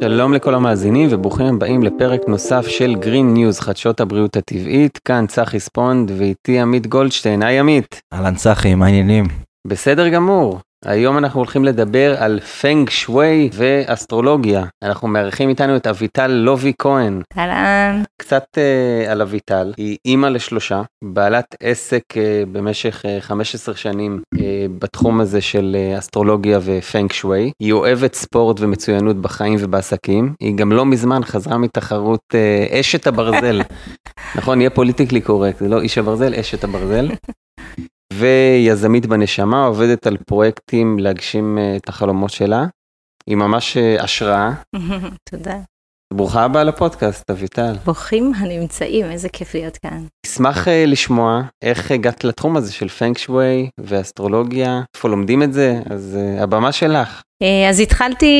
שלום לכל המאזינים וברוכים הבאים לפרק נוסף של Green News, חדשות הבריאות הטבעית. כאן צחי ספונד ואיתי עמית גולדשטיין. היי עמית. אהלן צחי, מה העניינים? בסדר גמור. היום אנחנו הולכים לדבר על פנג שווי ואסטרולוגיה. אנחנו מארחים איתנו את אביטל לובי כהן. אהלן. קצת uh, על אביטל, היא אימא לשלושה, בעלת עסק uh, במשך uh, 15 שנים uh, בתחום הזה של uh, אסטרולוגיה ופנג שווי. היא אוהבת ספורט ומצוינות בחיים ובעסקים. היא גם לא מזמן חזרה מתחרות uh, אשת הברזל. נכון, יהיה פוליטיקלי קורקט, זה לא איש הברזל, אשת הברזל. ויזמית בנשמה, עובדת על פרויקטים להגשים אה, את החלומות שלה. היא ממש אה, השראה. תודה. ברוכה הבאה לפודקאסט, אביטל. ברוכים הנמצאים, איזה כיף להיות כאן. אשמח אה, לשמוע איך הגעת לתחום הזה של פנק שווי ואסטרולוגיה, איפה לומדים את זה, אז הבמה שלך. אה, אז התחלתי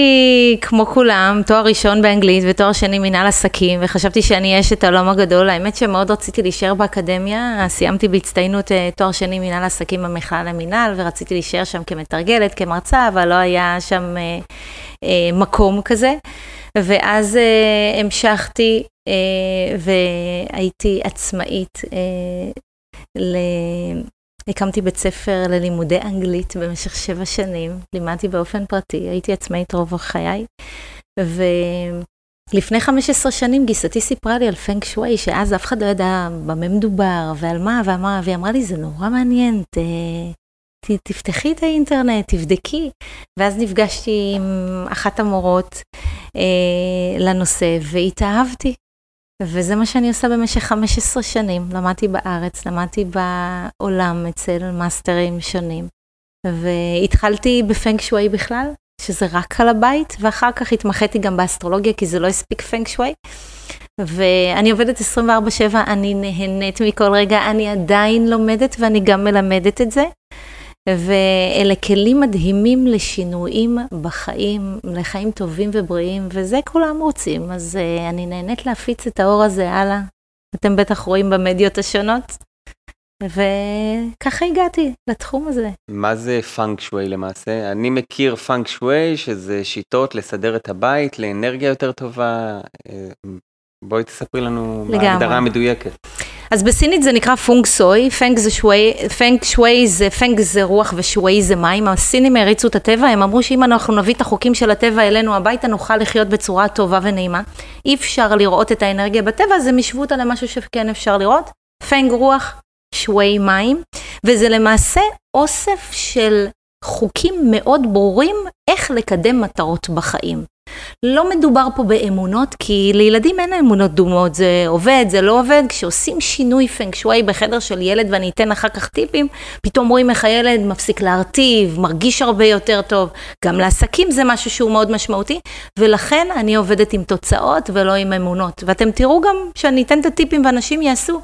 כמו כולם, תואר ראשון באנגלית ותואר שני מנהל עסקים, וחשבתי שאני אשת העולם הגדול. האמת שמאוד רציתי להישאר באקדמיה, סיימתי בהצטיינות אה, תואר שני מנהל עסקים במכלל למינהל, ורציתי להישאר שם כמתרגלת, כמרצה, אבל לא היה שם אה, אה, מקום כזה. ואז אה, המשכתי אה, והייתי עצמאית אה, ל... הקמתי בית ספר ללימודי אנגלית במשך שבע שנים, לימדתי באופן פרטי, הייתי עצמאית רוב חיי, ולפני 15 שנים גיסתי סיפרה לי על פנק שווי, שאז אף אחד לא ידע במה מדובר ועל מה ומה, והיא אמרה לי, זה נורא מעניין, ת... תפתחי את האינטרנט, תבדקי. ואז נפגשתי עם אחת המורות אה, לנושא והתאהבתי. וזה מה שאני עושה במשך 15 שנים. למדתי בארץ, למדתי בעולם אצל מאסטרים שונים. והתחלתי בפנג שווי בכלל, שזה רק על הבית, ואחר כך התמחיתי גם באסטרולוגיה, כי זה לא הספיק פנג שווי. ואני עובדת 24/7, אני נהנית מכל רגע, אני עדיין לומדת ואני גם מלמדת את זה. ואלה כלים מדהימים לשינויים בחיים, לחיים טובים ובריאים, וזה כולם רוצים, אז uh, אני נהנית להפיץ את האור הזה הלאה. אתם בטח רואים במדיות השונות, וככה הגעתי לתחום הזה. מה זה פנג שווי למעשה? אני מכיר פנג שווי, שזה שיטות לסדר את הבית לאנרגיה יותר טובה. אה, בואי תספרי לנו מה ההגדרה המדויקת. אז בסינית זה נקרא פונג סוי, פנג זה שווי, פנג שווי זה, פנג זה רוח ושווי זה מים, הסינים הריצו את הטבע, הם אמרו שאם אנחנו נביא את החוקים של הטבע אלינו הביתה נוכל לחיות בצורה טובה ונעימה. אי אפשר לראות את האנרגיה בטבע, אז הם השוו אותה למשהו שכן אפשר לראות. פנג רוח, שווי מים, וזה למעשה אוסף של חוקים מאוד ברורים איך לקדם מטרות בחיים. לא מדובר פה באמונות, כי לילדים אין אמונות דומות, זה עובד, זה לא עובד. כשעושים שינוי פנג שווי בחדר של ילד, ואני אתן אחר כך טיפים, פתאום רואים איך הילד מפסיק להרטיב, מרגיש הרבה יותר טוב. גם לעסקים זה משהו שהוא מאוד משמעותי, ולכן אני עובדת עם תוצאות ולא עם אמונות. ואתם תראו גם שאני אתן את הטיפים ואנשים יעשו,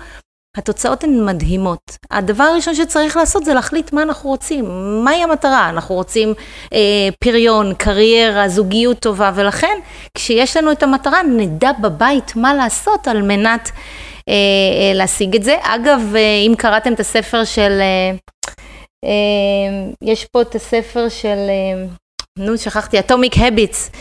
התוצאות הן מדהימות. הדבר הראשון שצריך לעשות זה להחליט מה אנחנו רוצים, מהי המטרה. אנחנו רוצים אה, פריון, קריירה, זוגיות טובה, ולכן כשיש לנו את המטרה נדע בבית מה לעשות על מנת אה, אה, להשיג את זה. אגב, אה, אם קראתם את הספר של, אה, אה, יש פה את הספר של, אה, נו שכחתי, Atomic Habits,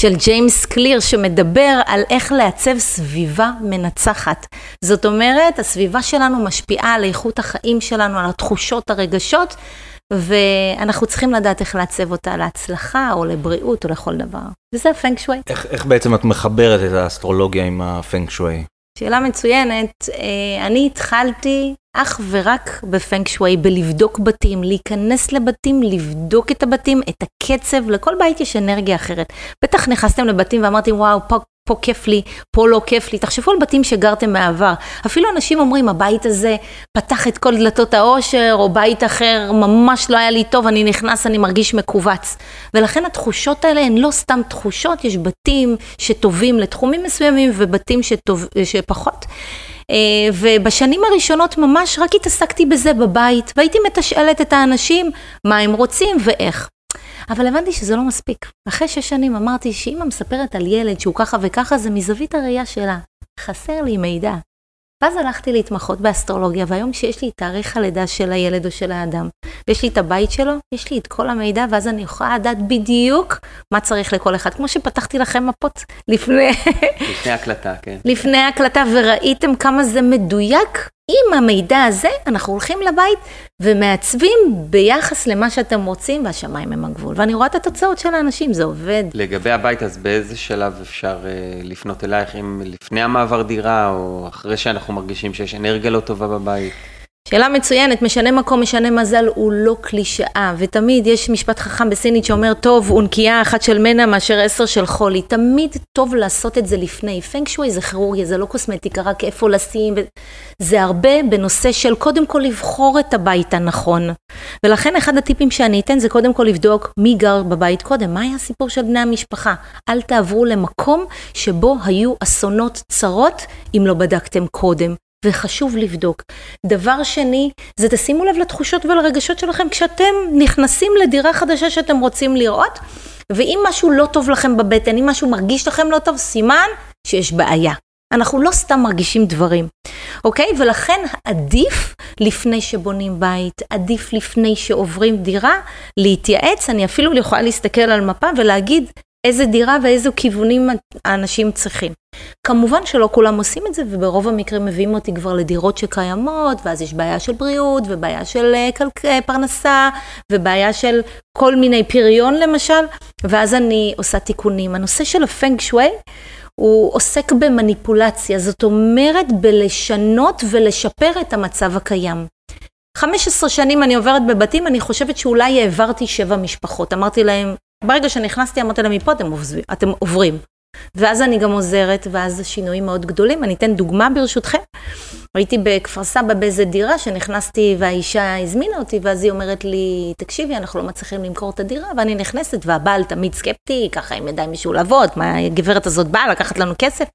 של ג'יימס קליר שמדבר על איך לעצב סביבה מנצחת. זאת אומרת, הסביבה שלנו משפיעה על איכות החיים שלנו, על התחושות, הרגשות, ואנחנו צריכים לדעת איך לעצב אותה להצלחה או לבריאות או לכל דבר. וזה הפנק שווי. איך, איך בעצם את מחברת את האסטרולוגיה עם הפנק שווי? שאלה מצוינת. אה, אני התחלתי אך ורק בפנק שווי, בלבדוק בתים, להיכנס לבתים, לבדוק את הבתים, את הקצב, לכל בית יש אנרגיה אחרת. בטח נכנסתם לבתים ואמרתם, וואו, פה, פה כיף לי, פה לא כיף לי. תחשבו על בתים שגרתם מעבר. אפילו אנשים אומרים, הבית הזה פתח את כל דלתות העושר, או בית אחר ממש לא היה לי טוב, אני נכנס, אני מרגיש מכווץ. ולכן התחושות האלה הן לא סתם תחושות, יש בתים שטובים לתחומים מסוימים ובתים שטוב, שפחות. אה, ובשנים הראשונות ממש רק התעסקתי בזה בבית, והייתי מתשאלת את האנשים מה הם רוצים ואיך. אבל הבנתי שזה לא מספיק. אחרי שש שנים אמרתי שאמא מספרת על ילד שהוא ככה וככה, זה מזווית הראייה שלה. חסר לי מידע. ואז הלכתי להתמחות באסטרולוגיה, והיום כשיש לי תאריך הלידה של הילד או של האדם, ויש לי את הבית שלו, יש לי את כל המידע, ואז אני יכולה לדעת בדיוק מה צריך לכל אחד. כמו שפתחתי לכם מפות לפני... לפני הקלטה, כן. לפני הקלטה, וראיתם כמה זה מדויק. עם המידע הזה, אנחנו הולכים לבית ומעצבים ביחס למה שאתם רוצים, והשמיים הם הגבול. ואני רואה את התוצאות של האנשים, זה עובד. לגבי הבית, אז באיזה שלב אפשר uh, לפנות אלייך, אם לפני המעבר דירה, או אחרי שאנחנו מרגישים שיש אנרגיה לא טובה בבית? שאלה מצוינת, משנה מקום, משנה מזל, הוא לא קלישאה, ותמיד יש משפט חכם בסינית שאומר, טוב, אונקייה אחת של מנע מאשר עשר של חולי. תמיד טוב לעשות את זה לפני. פנק שווי זה כירורגיה, זה לא קוסמטיקה, רק איפה לשים, זה הרבה בנושא של קודם כל לבחור את הבית הנכון. ולכן אחד הטיפים שאני אתן זה קודם כל לבדוק מי גר בבית קודם, מה היה הסיפור של בני המשפחה. אל תעברו למקום שבו היו אסונות צרות אם לא בדקתם קודם. וחשוב לבדוק. דבר שני, זה תשימו לב לתחושות ולרגשות שלכם כשאתם נכנסים לדירה חדשה שאתם רוצים לראות, ואם משהו לא טוב לכם בבטן, אם משהו מרגיש לכם לא טוב, סימן שיש בעיה. אנחנו לא סתם מרגישים דברים, אוקיי? ולכן עדיף לפני שבונים בית, עדיף לפני שעוברים דירה, להתייעץ, אני אפילו יכולה להסתכל על מפה ולהגיד איזה דירה ואיזה כיוונים האנשים צריכים. כמובן שלא כולם עושים את זה, וברוב המקרים מביאים אותי כבר לדירות שקיימות, ואז יש בעיה של בריאות, ובעיה של אה. אה, פרנסה, ובעיה של כל מיני פריון למשל, ואז אני עושה תיקונים. הנושא של הפנג שווי, הוא עוסק במניפולציה, זאת אומרת בלשנות ולשפר את המצב הקיים. 15 שנים אני עוברת בבתים, אני חושבת שאולי העברתי שבע משפחות. אמרתי להם, ברגע שנכנסתי אמרתי להם, מפה אתם, עוברים. ואז אני גם עוזרת, ואז השינויים מאוד גדולים. אני אתן דוגמה ברשותכם. הייתי בכפר סבא באיזה דירה שנכנסתי והאישה הזמינה אותי, ואז היא אומרת לי, תקשיבי, אנחנו לא מצליחים למכור את הדירה, ואני נכנסת, והבעל תמיד סקפטי, ככה עם ידיים משולבות, מה הגברת הזאת באה לקחת לנו כסף?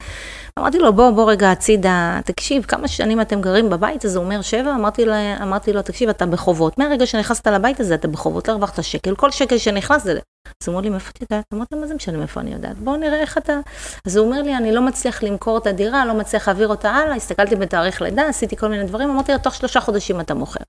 אמרתי לו, בוא, בוא רגע הצידה, תקשיב, כמה שנים אתם גרים בבית הזה? הוא אומר, שבע? אמרתי לו, אמרתי לו, תקשיב, אתה בחובות. מהרגע שנכנסת לבית הזה, אתה בחובות, לא הרווחת שקל, כל שקל שנכנס זה... אז הוא אומר לי, מאיפה את יודעת? אמרתי מה זה משנה מאיפה אני יודעת? בואו נראה איך אתה... אז הוא אומר לי, אני לא מצליח למכור את הדירה, לא מצליח להעביר אותה הלאה, הסתכלתי בתאריך לידה, עשיתי כל מיני דברים, אמרתי לו, תוך שלושה חודשים אתה מוכר.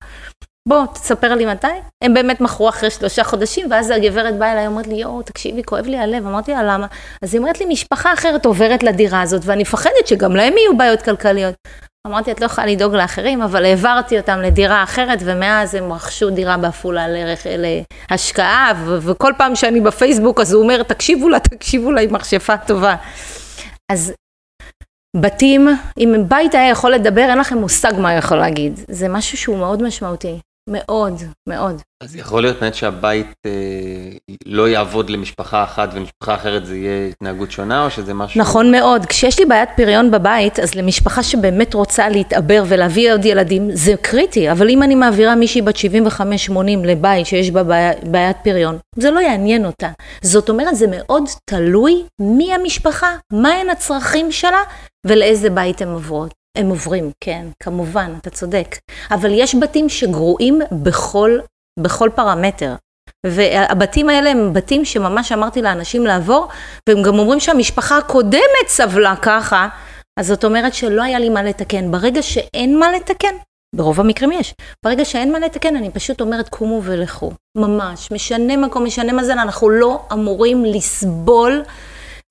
בוא, תספר לי מתי. הם באמת מכרו אחרי שלושה חודשים, ואז הגברת באה אליי, אומרת לי, יואו, תקשיבי, כואב לי הלב. אמרתי לה, למה? אז היא אומרת לי, משפחה אחרת עוברת לדירה הזאת, ואני מפחדת שגם להם יהיו בעיות כלכליות. אמרתי, את לא יכולה לדאוג לאחרים, אבל העברתי אותם לדירה אחרת, ומאז הם רכשו דירה בעפולה להשקעה, וכל פעם שאני בפייסבוק, אז הוא אומר, תקשיבו לה, תקשיבו לה, היא מכשפה טובה. אז בתים, אם בית היה יכול לדבר, אין לכם מושג מה הוא יכול להגיד. זה משהו שהוא מאוד משמעותי. מאוד, מאוד. אז יכול להיות באמת שהבית אה, לא יעבוד למשפחה אחת ולמשפחה אחרת זה יהיה התנהגות שונה, או שזה משהו... נכון מאוד. כשיש לי בעיית פריון בבית, אז למשפחה שבאמת רוצה להתעבר ולהביא עוד ילדים, זה קריטי. אבל אם אני מעבירה מישהי בת 75-80 לבית שיש בה בעיית פריון, זה לא יעניין אותה. זאת אומרת, זה מאוד תלוי מי המשפחה, מהם הצרכים שלה ולאיזה בית הן עוברות. הם עוברים, כן, כמובן, אתה צודק. אבל יש בתים שגרועים בכל, בכל פרמטר. והבתים האלה הם בתים שממש אמרתי לאנשים לעבור, והם גם אומרים שהמשפחה הקודמת סבלה ככה, אז זאת אומרת שלא היה לי מה לתקן. ברגע שאין מה לתקן, ברוב המקרים יש, ברגע שאין מה לתקן אני פשוט אומרת קומו ולכו. ממש, משנה מקום, משנה מזל, אנחנו לא אמורים לסבול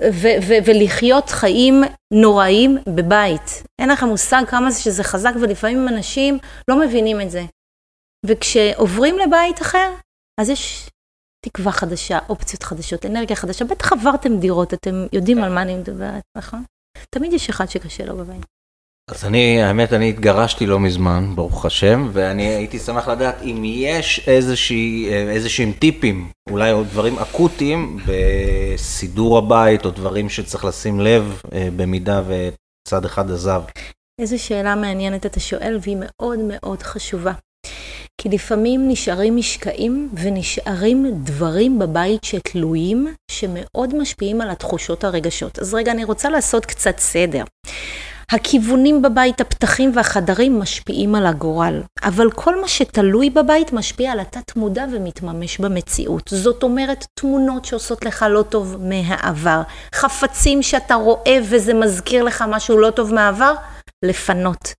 ו- ו- ולחיות חיים נוראים בבית. אין לכם מושג כמה זה שזה חזק, ולפעמים אנשים לא מבינים את זה. וכשעוברים לבית אחר, אז יש תקווה חדשה, אופציות חדשות, אנרגיה חדשה. בטח עברתם דירות, אתם יודעים על מה אני מדברת, נכון? תמיד יש אחד שקשה לו בבית. אז אני, האמת, אני התגרשתי לא מזמן, ברוך השם, ואני הייתי שמח לדעת אם יש איזושהי, איזשהם טיפים, אולי עוד דברים אקוטיים בסידור הבית, או דברים שצריך לשים לב אה, במידה וצד אחד עזב. איזו שאלה מעניינת אתה שואל, והיא מאוד מאוד חשובה. כי לפעמים נשארים משקעים ונשארים דברים בבית שתלויים, שמאוד משפיעים על התחושות הרגשות. אז רגע, אני רוצה לעשות קצת סדר. הכיוונים בבית, הפתחים והחדרים משפיעים על הגורל, אבל כל מה שתלוי בבית משפיע על התת מודע ומתממש במציאות. זאת אומרת, תמונות שעושות לך לא טוב מהעבר, חפצים שאתה רואה וזה מזכיר לך משהו לא טוב מהעבר, לפנות.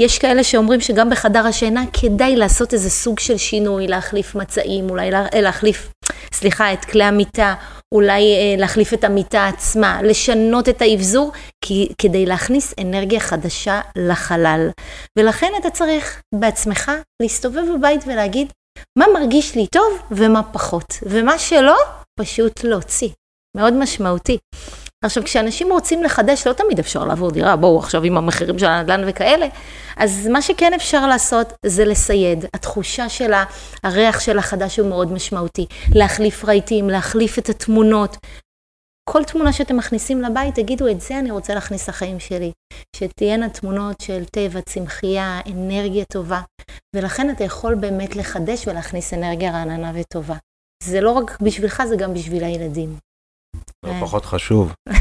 יש כאלה שאומרים שגם בחדר השינה כדאי לעשות איזה סוג של שינוי, להחליף מצעים, אולי לה, להחליף, סליחה, את כלי המיטה, אולי אה, להחליף את המיטה עצמה, לשנות את האבזור, כי, כדי להכניס אנרגיה חדשה לחלל. ולכן אתה צריך בעצמך להסתובב בבית ולהגיד, מה מרגיש לי טוב ומה פחות, ומה שלא, פשוט להוציא. מאוד משמעותי. עכשיו, כשאנשים רוצים לחדש, לא תמיד אפשר לעבור דירה, בואו עכשיו עם המחירים של הנדל"ן וכאלה, אז מה שכן אפשר לעשות זה לסייד. התחושה של הריח של החדש הוא מאוד משמעותי. להחליף רהיטים, להחליף את התמונות. כל תמונה שאתם מכניסים לבית, תגידו, את זה אני רוצה להכניס לחיים שלי. שתהיינה תמונות של טבע, צמחייה, אנרגיה טובה. ולכן אתה יכול באמת לחדש ולהכניס אנרגיה רעננה וטובה. זה לא רק בשבילך, זה גם בשביל הילדים. לא פחות חשוב.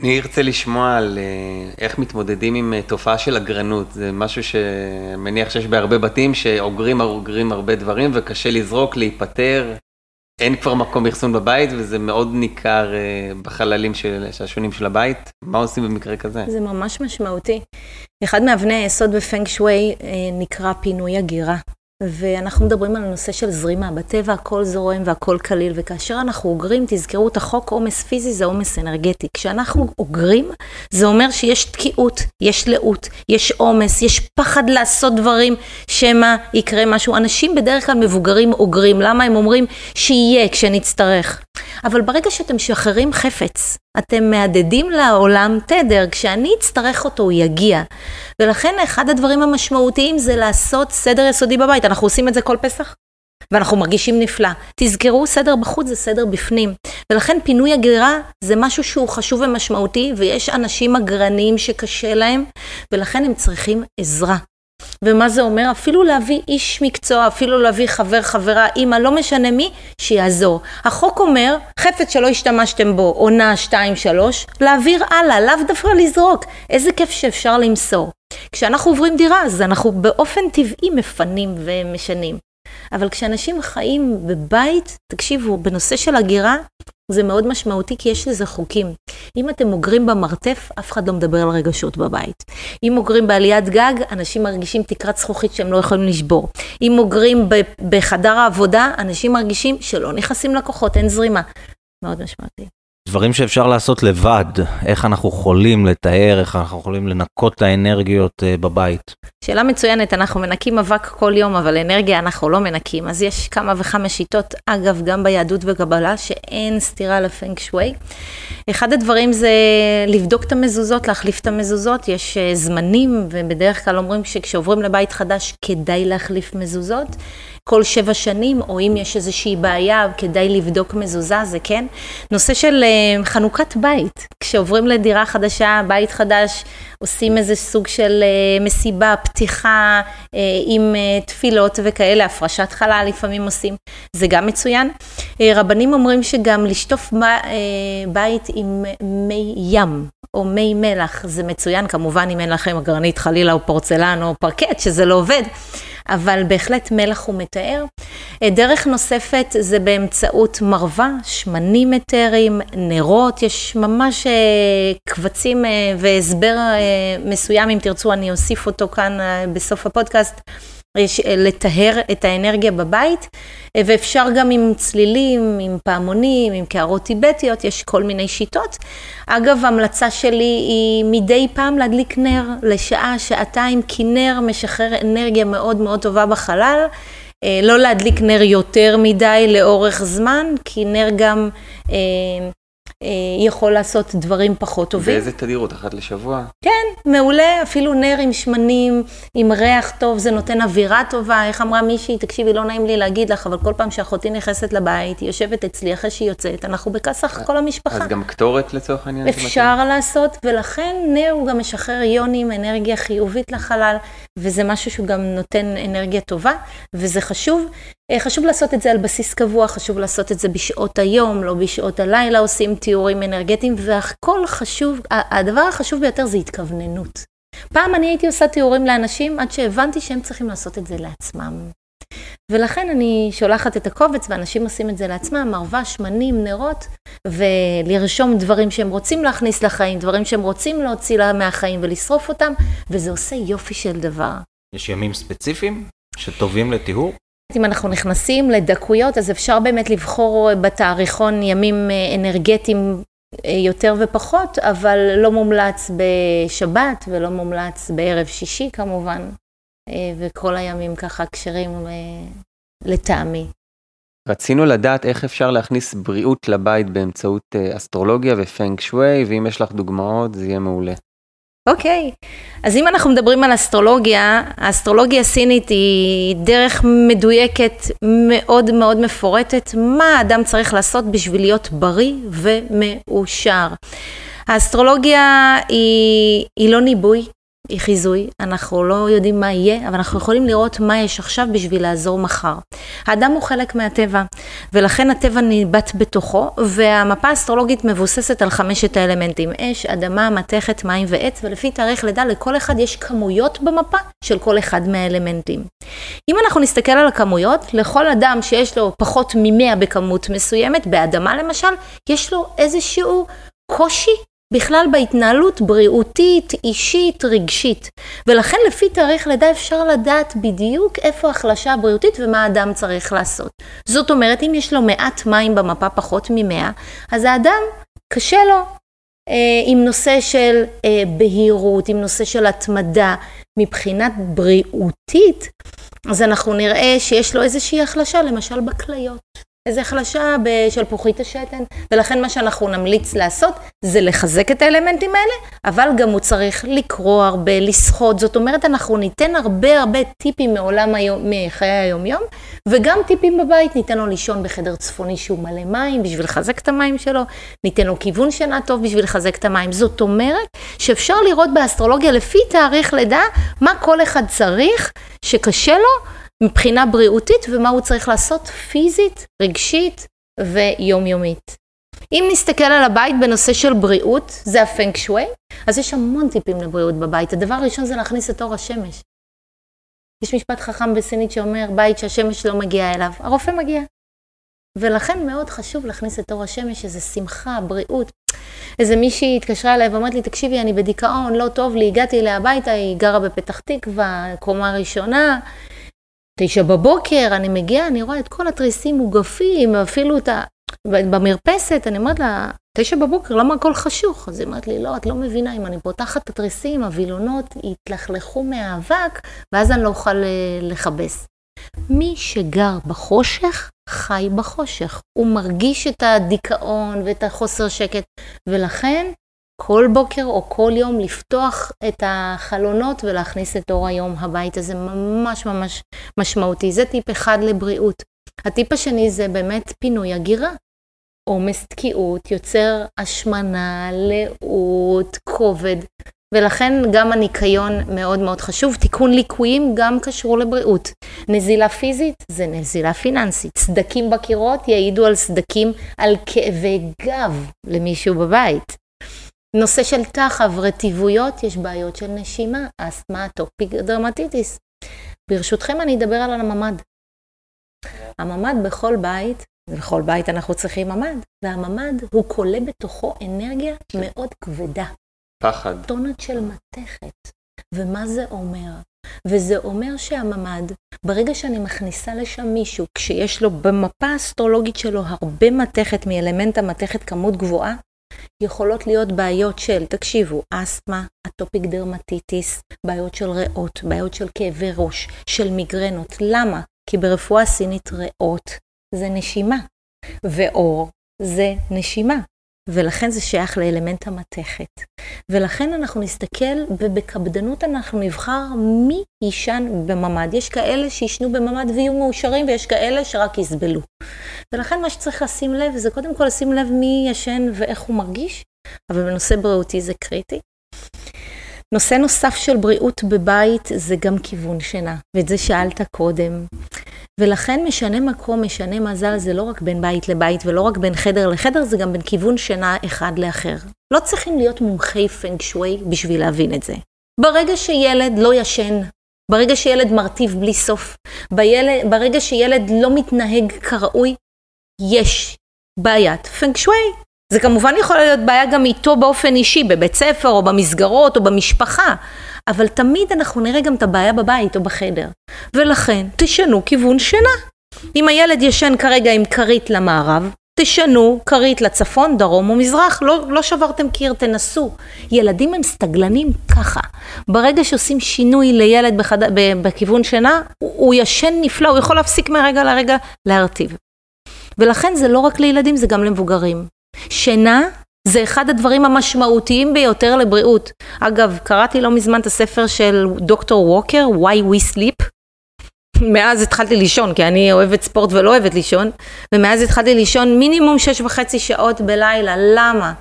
אני ארצה לשמוע על אה, איך מתמודדים עם אה, תופעה של אגרנות. זה משהו שמניח שיש בהרבה בתים שאוגרים אוגרים הרבה דברים וקשה לזרוק, להיפטר. אין כבר מקום אחסון בבית וזה מאוד ניכר אה, בחללים של, השונים של הבית. מה עושים במקרה כזה? זה ממש משמעותי. אחד מאבני היסוד בפנג שווי נקרא פינוי הגירה. ואנחנו מדברים על הנושא של זרימה, בטבע הכל זורם והכל קליל, וכאשר אנחנו אוגרים, תזכרו את החוק עומס פיזי זה עומס אנרגטי. כשאנחנו אוגרים, זה אומר שיש תקיעות, יש לאות, יש עומס, יש פחד לעשות דברים שמא יקרה משהו. אנשים בדרך כלל מבוגרים אוגרים, למה הם אומרים שיהיה כשנצטרך? אבל ברגע שאתם משחררים חפץ, אתם מהדהדים לעולם תדר, כשאני אצטרך אותו הוא יגיע. ולכן אחד הדברים המשמעותיים זה לעשות סדר יסודי בבית. אנחנו עושים את זה כל פסח, ואנחנו מרגישים נפלא. תזכרו, סדר בחוץ זה סדר בפנים. ולכן פינוי הגירה זה משהו שהוא חשוב ומשמעותי, ויש אנשים אגרניים שקשה להם, ולכן הם צריכים עזרה. ומה זה אומר? אפילו להביא איש מקצוע, אפילו להביא חבר, חברה, אימא, לא משנה מי, שיעזור. החוק אומר, חפץ שלא השתמשתם בו, עונה 2, 3, להעביר הלאה, לאו דווקא לזרוק. איזה כיף שאפשר למסור. כשאנחנו עוברים דירה, אז אנחנו באופן טבעי מפנים ומשנים. אבל כשאנשים חיים בבית, תקשיבו, בנושא של הגירה, זה מאוד משמעותי כי יש לזה חוקים. אם אתם אוגרים במרתף, אף אחד לא מדבר על רגשות בבית. אם אוגרים בעליית גג, אנשים מרגישים תקרת זכוכית שהם לא יכולים לשבור. אם אוגרים בחדר העבודה, אנשים מרגישים שלא נכנסים לקוחות, אין זרימה. מאוד משמעותי. דברים שאפשר לעשות לבד, איך אנחנו יכולים לתאר, איך אנחנו יכולים לנקות את האנרגיות uh, בבית. שאלה מצוינת, אנחנו מנקים אבק כל יום, אבל אנרגיה אנחנו לא מנקים, אז יש כמה וכמה שיטות, אגב, גם ביהדות וקבלה, שאין סתירה לפנק שווי. אחד הדברים זה לבדוק את המזוזות, להחליף את המזוזות, יש uh, זמנים, ובדרך כלל אומרים שכשעוברים לבית חדש כדאי להחליף מזוזות. כל שבע שנים, או אם יש איזושהי בעיה, כדאי לבדוק מזוזה, זה כן. נושא של uh, חנוכת בית, כשעוברים לדירה חדשה, בית חדש, עושים איזה סוג של uh, מסיבה, פתיחה uh, עם תפילות וכאלה, הפרשת חלל לפעמים עושים, זה גם מצוין. רבנים אומרים שגם לשטוף בית עם מי ים. או מי מלח, זה מצוין, כמובן אם אין לכם אגרנית חלילה או פורצלן או פרקט, שזה לא עובד, אבל בהחלט מלח הוא מתאר. אה, דרך נוספת זה באמצעות מרווה, שמנים מטרים, נרות, יש ממש אה, קבצים אה, והסבר מסוים, אם תרצו אני אוסיף אותו כאן בסוף הפודקאסט. לטהר את האנרגיה בבית, ואפשר גם עם צלילים, עם פעמונים, עם קערות טיבטיות, יש כל מיני שיטות. אגב, המלצה שלי היא מדי פעם להדליק נר לשעה, שעתיים, כי נר משחרר אנרגיה מאוד מאוד טובה בחלל. אה, לא להדליק נר יותר מדי לאורך זמן, כי נר גם אה, אה, יכול לעשות דברים פחות טובים. באיזה תדירות? אחת לשבוע? כן, מעולה, אפילו נר עם שמנים, עם ריח טוב, זה נותן אווירה טובה. איך אמרה מישהי, תקשיבי, לא נעים לי להגיד לך, אבל כל פעם שאחותי נכנסת לבית, היא יושבת אצלי אחרי שהיא יוצאת, אנחנו בכסח כל המשפחה. אז גם קטורת לצורך העניין? אפשר לעשות, ולכן נר הוא גם משחרר יונים, אנרגיה חיובית לחלל, וזה משהו שהוא גם נותן אנרגיה טובה, וזה חשוב. אה, חשוב לעשות את זה על בסיס קבוע, חשוב לעשות את זה בשעות היום, לא בשעות הלילה עושים תיאורים אנרגטיים, והכל חשוב, הדבר החשוב ביותר זה התכווננות. פעם אני הייתי עושה תיאורים לאנשים עד שהבנתי שהם צריכים לעשות את זה לעצמם. ולכן אני שולחת את הקובץ, ואנשים עושים את זה לעצמם, מרווה, שמנים, נרות, ולרשום דברים שהם רוצים להכניס לחיים, דברים שהם רוצים להוציא מהחיים ולשרוף אותם, וזה עושה יופי של דבר. יש ימים ספציפיים שטובים לטיהור? אם אנחנו נכנסים לדקויות, אז אפשר באמת לבחור בתאריכון ימים אה, אנרגטיים אה, יותר ופחות, אבל לא מומלץ בשבת ולא מומלץ בערב שישי כמובן, אה, וכל הימים ככה כשרים לטעמי. רצינו לדעת איך אפשר להכניס בריאות לבית באמצעות אסטרולוגיה ופנג שווי, ואם יש לך דוגמאות זה יהיה מעולה. אוקיי. אז אם אנחנו מדברים על אסטרולוגיה, האסטרולוגיה הסינית היא דרך מדויקת מאוד מאוד מפורטת, מה האדם צריך לעשות בשביל להיות בריא ומאושר. האסטרולוגיה היא, היא לא ניבוי, היא חיזוי, אנחנו לא יודעים מה יהיה, אבל אנחנו יכולים לראות מה יש עכשיו בשביל לעזור מחר. האדם הוא חלק מהטבע, ולכן הטבע ניבט בתוכו, והמפה האסטרולוגית מבוססת על חמשת האלמנטים, אש, אדמה, מתכת, מים ועץ, ולפי תאריך לידה לכל אחד יש כמויות במפה של כל אחד מהאלמנטים. אם אנחנו נסתכל על הכמויות, לכל אדם שיש לו פחות מ-100 בכמות מסוימת, באדמה למשל, יש לו איזשהו קושי בכלל בהתנהלות בריאותית, אישית, רגשית. ולכן לפי תאריך לידה אפשר לדעת בדיוק איפה החלשה הבריאותית ומה האדם צריך לעשות. זאת אומרת, אם יש לו מעט מים במפה פחות ממאה, אז האדם, קשה לו אה, עם נושא של אה, בהירות, עם נושא של התמדה. מבחינת בריאותית, אז אנחנו נראה שיש לו איזושהי החלשה, למשל בכליות. איזה החלשה בשלפוחית השתן, ולכן מה שאנחנו נמליץ לעשות זה לחזק את האלמנטים האלה, אבל גם הוא צריך לקרוא הרבה, לשחות, זאת אומרת אנחנו ניתן הרבה הרבה טיפים מעולם היום, מחיי היום-יום, וגם טיפים בבית, ניתן לו לישון בחדר צפוני שהוא מלא מים בשביל לחזק את המים שלו, ניתן לו כיוון שינה טוב בשביל לחזק את המים, זאת אומרת שאפשר לראות באסטרולוגיה לפי תאריך לידה מה כל אחד צריך שקשה לו מבחינה בריאותית ומה הוא צריך לעשות פיזית, רגשית ויומיומית. אם נסתכל על הבית בנושא של בריאות, זה הפנק שווי, אז יש המון טיפים לבריאות בבית. הדבר הראשון זה להכניס את אור השמש. יש משפט חכם בסינית שאומר, בית שהשמש לא מגיעה אליו, הרופא מגיע. ולכן מאוד חשוב להכניס את אור השמש, איזה שמחה, בריאות. איזה מישהי התקשרה אליי ואומרת לי, תקשיבי, אני בדיכאון, לא טוב לי, הגעתי אליה הביתה, היא גרה בפתח תקווה, קומה ראשונה, תשע בבוקר, אני מגיעה, אני רואה את כל התריסים מוגפים, אפילו את ה... במרפסת, אני אומרת לה, תשע בבוקר, למה הכל חשוך? אז היא אומרת לי, לא, את לא מבינה, אם אני פותחת את התריסים, הווילונות יתלכלכו מהאבק, ואז אני לא אוכל אה, לכבס. מי שגר בחושך, חי בחושך. הוא מרגיש את הדיכאון ואת החוסר שקט, ולכן כל בוקר או כל יום לפתוח את החלונות ולהכניס את אור היום הביתה, זה ממש ממש משמעותי. זה טיפ אחד לבריאות. הטיפ השני זה באמת פינוי הגירה. עומס תקיעות יוצר השמנה, לאות, כובד, ולכן גם הניקיון מאוד מאוד חשוב. תיקון ליקויים גם קשור לבריאות. נזילה פיזית זה נזילה פיננסית. סדקים בקירות יעידו על סדקים על כאבי גב למישהו בבית. נושא של טחב, רטיבויות, יש בעיות של נשימה, אסתמה, atopic dermatitis. ברשותכם אני אדבר על הממ"ד. הממ"ד בכל בית, בכל בית אנחנו צריכים ממ"ד, והממ"ד הוא כולא בתוכו אנרגיה מאוד כבדה. פחד. טונות של מתכת. ומה זה אומר? וזה אומר שהממ"ד, ברגע שאני מכניסה לשם מישהו, כשיש לו במפה האסטרולוגית שלו הרבה מתכת, מאלמנט המתכת כמות גבוהה, יכולות להיות בעיות של, תקשיבו, אסתמה, אטופיק דרמטיטיס, בעיות של ריאות, בעיות של כאבי ראש, של מיגרנות. למה? כי ברפואה סינית ריאות זה נשימה, ואור זה נשימה. ולכן זה שייך לאלמנט המתכת. ולכן אנחנו נסתכל ובקפדנות אנחנו נבחר מי יישן בממ"ד. יש כאלה שישנו בממ"ד ויהיו מאושרים ויש כאלה שרק יסבלו. ולכן מה שצריך לשים לב זה קודם כל לשים לב מי ישן ואיך הוא מרגיש, אבל בנושא בריאותי זה קריטי. נושא נוסף של בריאות בבית זה גם כיוון שינה, ואת זה שאלת קודם. ולכן משנה מקום, משנה מזל, זה לא רק בין בית לבית ולא רק בין חדר לחדר, זה גם בין כיוון שינה אחד לאחר. לא צריכים להיות מומחי פנג שווי בשביל להבין את זה. ברגע שילד לא ישן ברגע שילד מרטיב בלי סוף, ברגע שילד לא מתנהג כראוי, יש בעיית פנג שווי. זה כמובן יכול להיות בעיה גם איתו באופן אישי, בבית ספר או במסגרות או במשפחה, אבל תמיד אנחנו נראה גם את הבעיה בבית או בחדר. ולכן תשנו כיוון שינה. אם הילד ישן כרגע עם כרית למערב, תשנו כרית לצפון, דרום או מזרח, לא, לא שברתם קיר, תנסו. ילדים הם סטגלנים ככה. ברגע שעושים שינוי לילד בחד... בכיוון שינה, הוא, הוא ישן נפלא, הוא יכול להפסיק מרגע לרגע להרטיב. ולכן זה לא רק לילדים, זה גם למבוגרים. שינה זה אחד הדברים המשמעותיים ביותר לבריאות. אגב, קראתי לא מזמן את הספר של דוקטור ווקר, Why We Sleep. מאז התחלתי לישון, כי אני אוהבת ספורט ולא אוהבת לישון, ומאז התחלתי לישון מינימום שש וחצי שעות בלילה. למה?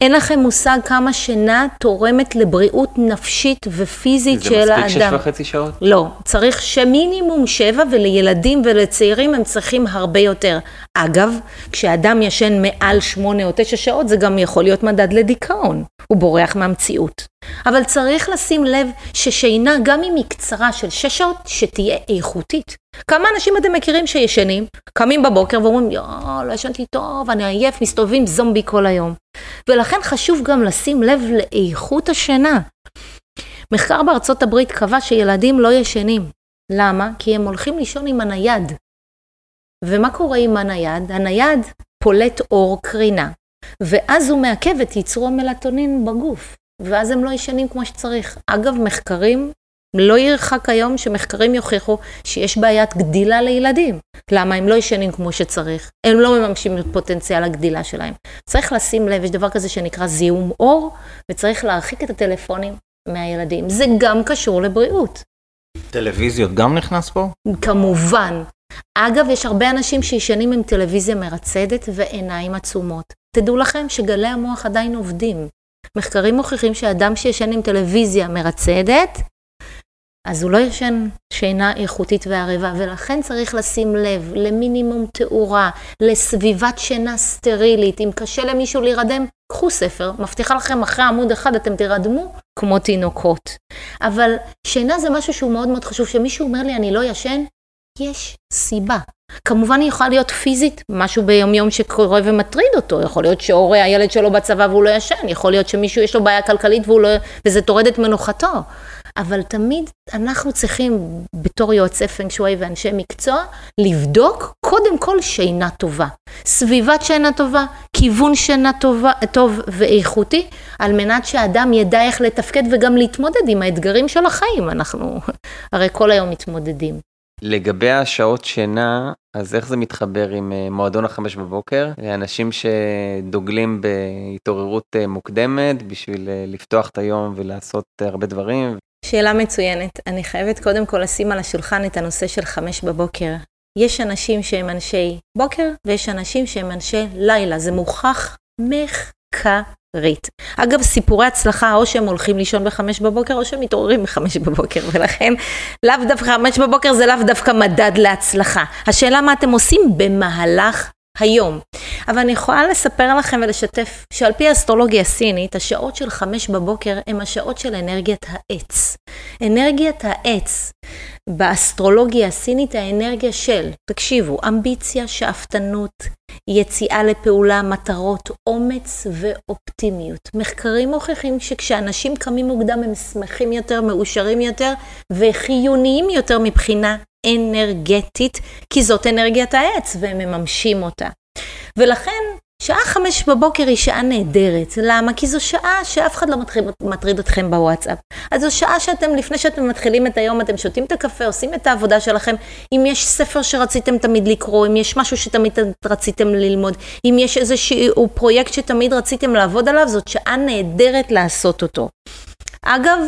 אין לכם מושג כמה שינה תורמת לבריאות נפשית ופיזית של האדם. זה מספיק שש וחצי שעות? לא, צריך שמינימום שבע, ולילדים ולצעירים הם צריכים הרבה יותר. אגב, כשאדם ישן מעל שמונה או תשע שעות, זה גם יכול להיות מדד לדיכאון. הוא בורח מהמציאות. אבל צריך לשים לב ששינה, גם אם היא קצרה של שש שעות, שתהיה איכותית. כמה אנשים אתם מכירים שישנים, קמים בבוקר ואומרים, יואו, לא ישנתי טוב, אני עייף, מסתובבים זומבי כל היום. ולכן חשוב גם לשים לב לאיכות השינה. מחקר בארצות הברית קבע שילדים לא ישנים. למה? כי הם הולכים לישון עם הנייד. ומה קורה עם הנייד? הנייד פולט אור קרינה, ואז הוא מעכב את ייצרו המלטונין בגוף, ואז הם לא ישנים כמו שצריך. אגב, מחקרים לא ירחק היום שמחקרים יוכיחו שיש בעיית גדילה לילדים. למה? הם לא ישנים כמו שצריך, הם לא מממשים את פוטנציאל הגדילה שלהם. צריך לשים לב, יש דבר כזה שנקרא זיהום אור, וצריך להרחיק את הטלפונים מהילדים. זה גם קשור לבריאות. טלוויזיות גם נכנס פה? כמובן. אגב, יש הרבה אנשים שישנים עם טלוויזיה מרצדת ועיניים עצומות. תדעו לכם שגלי המוח עדיין עובדים. מחקרים מוכיחים שאדם שישן עם טלוויזיה מרצדת, אז הוא לא ישן שינה איכותית וערבה, ולכן צריך לשים לב למינימום תאורה, לסביבת שינה סטרילית. אם קשה למישהו להירדם, קחו ספר, מבטיחה לכם אחרי עמוד אחד אתם תירדמו כמו תינוקות. אבל שינה זה משהו שהוא מאוד מאוד חשוב, שמישהו אומר לי אני לא ישן, יש סיבה. כמובן היא יכולה להיות פיזית, משהו ביומיום שקורה ומטריד אותו, יכול להיות שהורה הילד שלו בצבא והוא לא ישן, יכול להיות שמישהו יש לו בעיה כלכלית לא, וזה טורד את מנוחתו. אבל תמיד אנחנו צריכים, בתור יועצי פנג שווי ואנשי מקצוע, לבדוק קודם כל שינה טובה. סביבת שינה טובה, כיוון שינה טובה, טוב ואיכותי, על מנת שהאדם ידע איך לתפקד וגם להתמודד עם האתגרים של החיים. אנחנו הרי כל היום מתמודדים. לגבי השעות שינה, אז איך זה מתחבר עם אה, מועדון החמש בבוקר? אנשים שדוגלים בהתעוררות אה, מוקדמת בשביל אה, לפתוח את היום ולעשות הרבה דברים. שאלה מצוינת. אני חייבת קודם כל לשים על השולחן את הנושא של חמש בבוקר. יש אנשים שהם אנשי בוקר ויש אנשים שהם אנשי לילה. זה מוכח מחקרית. אגב, סיפורי הצלחה, או שהם הולכים לישון בחמש בבוקר, או שהם מתעוררים בחמש בבוקר, ולכן לאו דווקא חמש בבוקר זה לאו דווקא מדד להצלחה. השאלה מה אתם עושים במהלך היום. אבל אני יכולה לספר לכם ולשתף שעל פי האסטרולוגיה הסינית, השעות של חמש בבוקר הן השעות של אנרגיית העץ. אנרגיית העץ באסטרולוגיה הסינית האנרגיה של, תקשיבו, אמביציה, שאפתנות, יציאה לפעולה, מטרות, אומץ ואופטימיות. מחקרים מוכיחים שכשאנשים קמים מוקדם הם שמחים יותר, מאושרים יותר וחיוניים יותר מבחינה אנרגטית, כי זאת אנרגיית העץ והם מממשים אותה. ולכן שעה חמש בבוקר היא שעה נהדרת. למה? כי זו שעה שאף אחד לא מטריד, אתכם בוואטסאפ. אז זו שעה שאתם, לפני שאתם מתחילים את היום, אתם שותים את הקפה, עושים את העבודה שלכם. אם יש ספר שרציתם תמיד לקרוא, אם יש משהו שתמיד רציתם ללמוד, אם יש איזשהו פרויקט שתמיד רציתם לעבוד עליו, זאת שעה נהדרת לעשות אותו. אגב,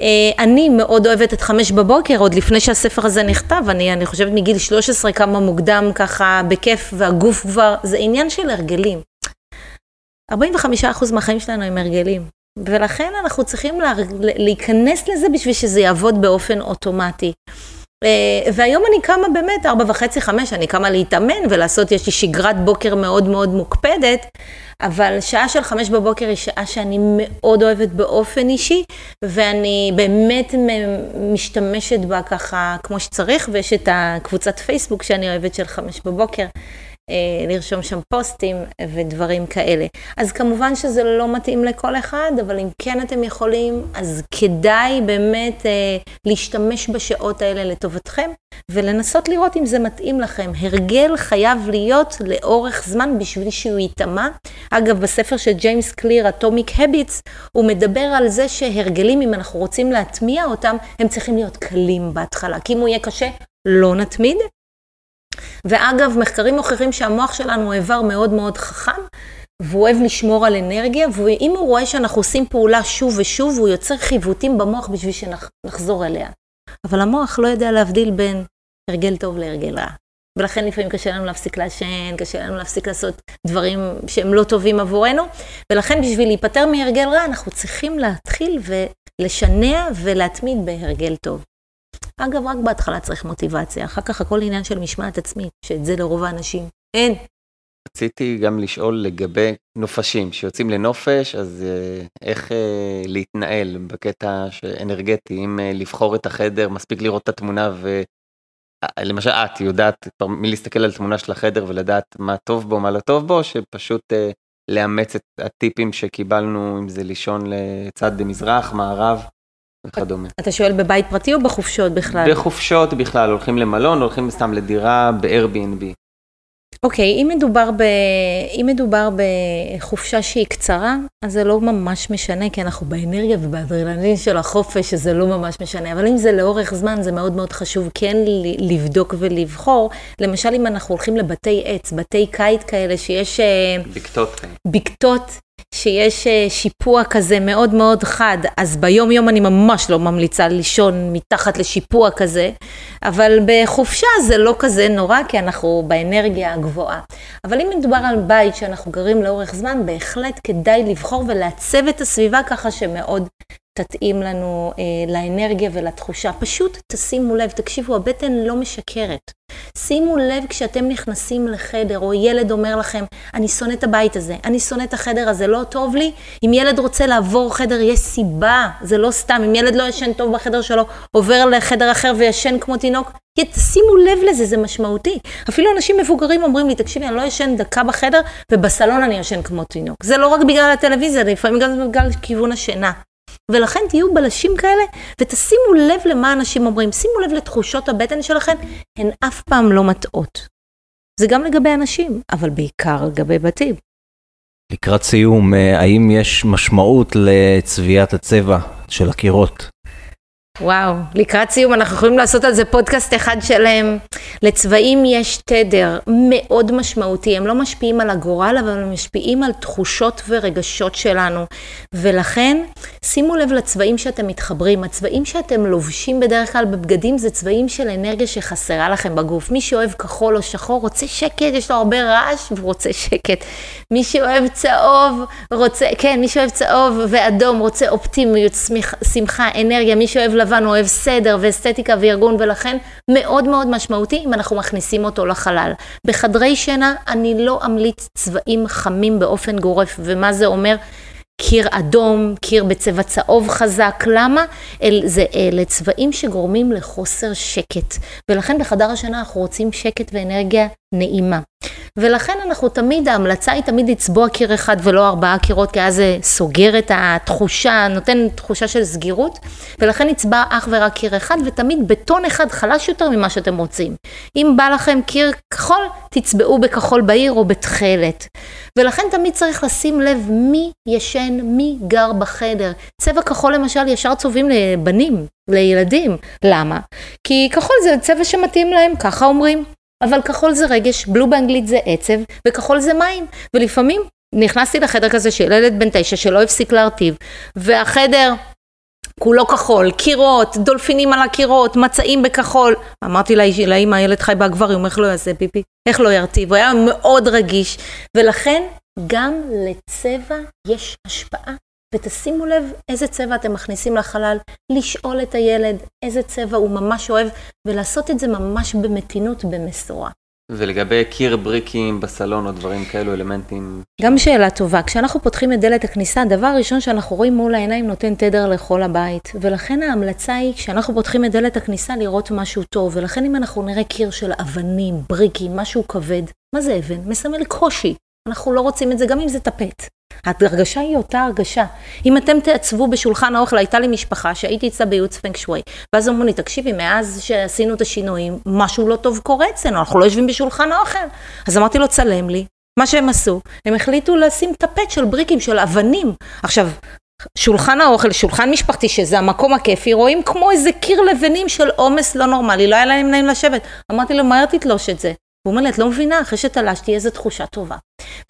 אה, אני מאוד אוהבת את חמש בבוקר, עוד לפני שהספר הזה נכתב, אני, אני חושבת מגיל 13 כמה מוקדם ככה בכיף, והגוף כבר, זה עניין של הרגלים. 45% מהחיים שלנו הם הרגלים, ולכן אנחנו צריכים לה, להיכנס לזה בשביל שזה יעבוד באופן אוטומטי. אה, והיום אני קמה באמת, ארבע וחצי, חמש, אני קמה להתאמן ולעשות, יש לי שגרת בוקר מאוד מאוד מוקפדת, אבל שעה של חמש בבוקר היא שעה שאני מאוד אוהבת באופן אישי, ואני באמת משתמשת בה ככה כמו שצריך, ויש את הקבוצת פייסבוק שאני אוהבת של חמש בבוקר. אה, לרשום שם פוסטים ודברים כאלה. אז כמובן שזה לא מתאים לכל אחד, אבל אם כן אתם יכולים, אז כדאי באמת אה, להשתמש בשעות האלה לטובתכם, ולנסות לראות אם זה מתאים לכם. הרגל חייב להיות לאורך זמן בשביל שהוא ייטמע. אגב, בספר של ג'יימס קליר, Atomic Habits, הוא מדבר על זה שהרגלים, אם אנחנו רוצים להטמיע אותם, הם צריכים להיות קלים בהתחלה. כי אם הוא יהיה קשה, לא נתמיד, ואגב, מחקרים מוכיחים שהמוח שלנו הוא איבר מאוד מאוד חכם, והוא אוהב לשמור על אנרגיה, ואם הוא רואה שאנחנו עושים פעולה שוב ושוב, הוא יוצר חיווטים במוח בשביל שנחזור אליה. אבל המוח לא יודע להבדיל בין הרגל טוב להרגל רע. ולכן לפעמים קשה לנו להפסיק לעשן, קשה לנו להפסיק לעשות דברים שהם לא טובים עבורנו, ולכן בשביל להיפטר מהרגל רע, אנחנו צריכים להתחיל ולשנע ולהתמיד בהרגל טוב. אגב, רק בהתחלה צריך מוטיבציה, אחר כך הכל עניין של משמעת עצמית, שאת זה לרוב האנשים אין. רציתי גם לשאול לגבי נופשים, שיוצאים לנופש, אז אה, איך אה, להתנהל בקטע אנרגטי, אם אה, לבחור את החדר, מספיק לראות את התמונה ולמשל את יודעת מלהסתכל על תמונה של החדר ולדעת מה טוב בו, מה לא טוב בו, שפשוט לאמץ את הטיפים שקיבלנו, אם זה לישון לצד מזרח, מערב. וכדומה. אתה שואל בבית פרטי או בחופשות בכלל? בחופשות בכלל, הולכים למלון, הולכים סתם לדירה ב-Airbnb. אוקיי, אם מדובר, ב... אם מדובר בחופשה שהיא קצרה, אז זה לא ממש משנה, כי אנחנו באנרגיה ובאדרנלין של החופש, אז זה לא ממש משנה. אבל אם זה לאורך זמן, זה מאוד מאוד חשוב כן לבדוק ולבחור. למשל, אם אנחנו הולכים לבתי עץ, בתי קיט כאלה, שיש... אה, בקתות. בקתות שיש אה, שיפוע כזה מאוד מאוד חד, אז ביום יום אני ממש לא ממליצה לישון מתחת לשיפוע כזה, אבל בחופשה זה לא כזה נורא, כי אנחנו באנרגיה הגבוהה. אבל אם מדובר על בית שאנחנו גרים לאורך זמן, בהחלט כדאי לבחור ולעצב את הסביבה ככה שמאוד תתאים לנו אה, לאנרגיה ולתחושה. פשוט תשימו לב, תקשיבו, הבטן לא משקרת. שימו לב כשאתם נכנסים לחדר, או ילד אומר לכם, אני שונא את הבית הזה, אני שונא את החדר הזה, לא טוב לי. אם ילד רוצה לעבור חדר, יש סיבה, זה לא סתם. אם ילד לא ישן טוב בחדר שלו, עובר לחדר אחר וישן כמו תינוק, שימו לב לזה, זה משמעותי. אפילו אנשים מבוגרים אומרים לי, תקשיבי, אני לא ישן דקה בחדר, ובסלון אני ישן כמו תינוק. זה לא רק בגלל הטלוויזיה, לפעמים גם בגלל כיוון השינה. ולכן תהיו בלשים כאלה ותשימו לב למה אנשים אומרים, שימו לב לתחושות הבטן שלכם, הן אף פעם לא מטעות. זה גם לגבי אנשים, אבל בעיקר לגבי בתים. לקראת סיום, אה, האם יש משמעות לצביעת הצבע של הקירות? וואו, לקראת סיום אנחנו יכולים לעשות על זה פודקאסט אחד שלם. לצבעים יש תדר מאוד משמעותי, הם לא משפיעים על הגורל, אבל הם משפיעים על תחושות ורגשות שלנו. ולכן, שימו לב לצבעים שאתם מתחברים. הצבעים שאתם לובשים בדרך כלל בבגדים זה צבעים של אנרגיה שחסרה לכם בגוף. מי שאוהב כחול או שחור רוצה שקט, יש לו הרבה רעש ורוצה שקט. מי שאוהב צהוב רוצה, כן, מי שאוהב צהוב ואדום רוצה אופטימיות, שמחה, אנרגיה. מי שאוהב לבן אוהב סדר ואסתטיקה וארגון, ולכן מאוד מאוד משמעותי אם אנחנו מכניסים אותו לחלל. בחדרי שינה אני לא אמליץ צבעים חמים באופן גורף, ומה זה אומר? קיר אדום, קיר בצבע צהוב חזק, למה? אל, זה אלה צבעים שגורמים לחוסר שקט, ולכן בחדר השינה אנחנו רוצים שקט ואנרגיה נעימה. ולכן אנחנו תמיד, ההמלצה היא תמיד לצבוע קיר אחד ולא ארבעה קירות, כי אז זה סוגר את התחושה, נותן תחושה של סגירות, ולכן נצבע אך ורק קיר אחד, ותמיד בטון אחד חלש יותר ממה שאתם רוצים. אם בא לכם קיר כחול, תצבעו בכחול בהיר או בתכלת. ולכן תמיד צריך לשים לב מי ישן, מי גר בחדר. צבע כחול למשל ישר צובעים לבנים, לילדים. למה? כי כחול זה צבע שמתאים להם, ככה אומרים. אבל כחול זה רגש, בלו באנגלית זה עצב, וכחול זה מים. ולפעמים נכנסתי לחדר כזה של ילד בן תשע שלא הפסיק להרטיב, והחדר כולו כחול, קירות, דולפינים על הקירות, מצעים בכחול. אמרתי לאמא, הילד חי באקווריום, איך לא יעשה פיפי? איך לא ירטיב? הוא היה מאוד רגיש, ולכן גם לצבע יש השפעה ותשימו לב איזה צבע אתם מכניסים לחלל, לשאול את הילד איזה צבע הוא ממש אוהב, ולעשות את זה ממש במתינות, במשורה. ולגבי קיר בריקים בסלון או דברים כאלו, אלמנטים... גם שאלה טובה, כשאנחנו פותחים את דלת הכניסה, הדבר הראשון שאנחנו רואים מול העיניים נותן תדר לכל הבית, ולכן ההמלצה היא, כשאנחנו פותחים את דלת הכניסה, לראות משהו טוב, ולכן אם אנחנו נראה קיר של אבנים, בריקים, משהו כבד, מה זה אבן? מסמל קושי. אנחנו לא רוצים את זה גם אם זה טפט. ההרגשה היא אותה הרגשה. אם אתם תעצבו בשולחן האוכל, הייתה לי משפחה שהייתי אצלה בייעוץ פנק שווי, ואז אמרו לי, תקשיבי, מאז שעשינו את השינויים, משהו לא טוב קורה אצלנו, אנחנו לא יושבים בשולחן האוכל. אז אמרתי לו, צלם לי. מה שהם עשו, הם החליטו לשים טפט של בריקים, של אבנים. עכשיו, שולחן האוכל, שולחן משפחתי, שזה המקום הכיפי, רואים כמו איזה קיר לבנים של עומס לא נורמלי, לא היה להם נעים לשבת. אמרתי לו, מהר תתלוש את זה. הוא אומר לי, את לא מבינה, אחרי שתלשתי איזה תחושה טובה.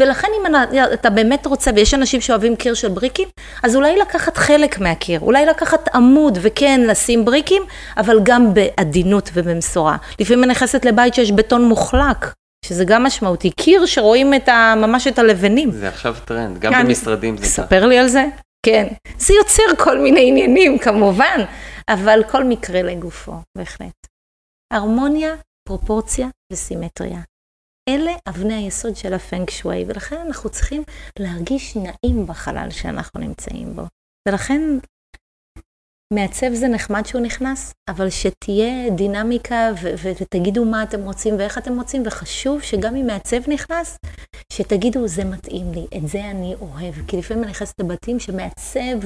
ולכן אם אתה באמת רוצה, ויש אנשים שאוהבים קיר של בריקים, אז אולי לקחת חלק מהקיר, אולי לקחת עמוד וכן לשים בריקים, אבל גם בעדינות ובמשורה. לפעמים אני נכנסת לבית שיש בטון מוחלק, שזה גם משמעותי. קיר שרואים את ה, ממש את הלבנים. זה עכשיו טרנד, גם כן, במשרדים זה. ספר לי על זה. כן. זה יוצר כל מיני עניינים כמובן, אבל כל מקרה לגופו, בהחלט. הרמוניה פרופורציה וסימטריה. אלה אבני היסוד של הפנק שווי, ולכן אנחנו צריכים להרגיש נעים בחלל שאנחנו נמצאים בו. ולכן מעצב זה נחמד שהוא נכנס, אבל שתהיה דינמיקה ותגידו מה אתם רוצים ואיך אתם רוצים, וחשוב שגם אם מעצב נכנס, שתגידו זה מתאים לי, את זה אני אוהב. כי לפעמים אני נכנסת לבתים שמעצב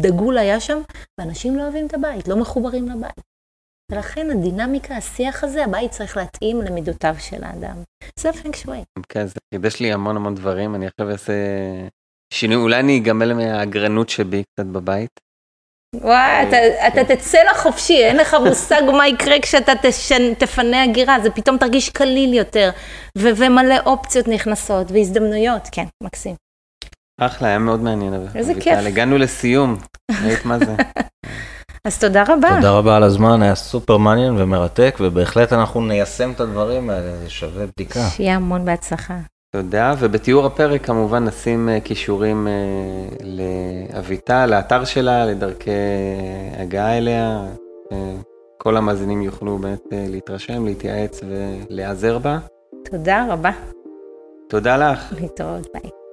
דגול היה שם, ואנשים לא אוהבים את הבית, לא מחוברים לבית. ולכן הדינמיקה, השיח הזה, הבית צריך להתאים למידותיו של האדם. זה פנק שווי. כן, זה חידש לי המון המון דברים, אני עכשיו אעשה שינוי, אולי אני אגמל מהאגרנות שבי קצת בבית. וואי, אתה, אתה כן. תצא לחופשי, אין לך מושג מה יקרה כשאתה תפנה הגירה, זה פתאום תרגיש קליל יותר, ו- ומלא אופציות נכנסות והזדמנויות, כן, מקסים. אחלה, היה מאוד מעניין. איזה כיף. הגענו לסיום, ראית מה זה. אז תודה רבה. תודה רבה על הזמן, היה סופר מעניין ומרתק, ובהחלט אנחנו ניישם את הדברים האלה, זה שווה בדיקה. שיהיה המון בהצלחה. תודה, ובתיאור הפרק כמובן נשים אה, כישורים אה, לאביטל, לאתר שלה, לדרכי הגעה אליה. אה, כל המאזינים יוכלו באמת להתרשם, להתייעץ ולהיעזר בה. תודה רבה. תודה לך. להתראות, ביי.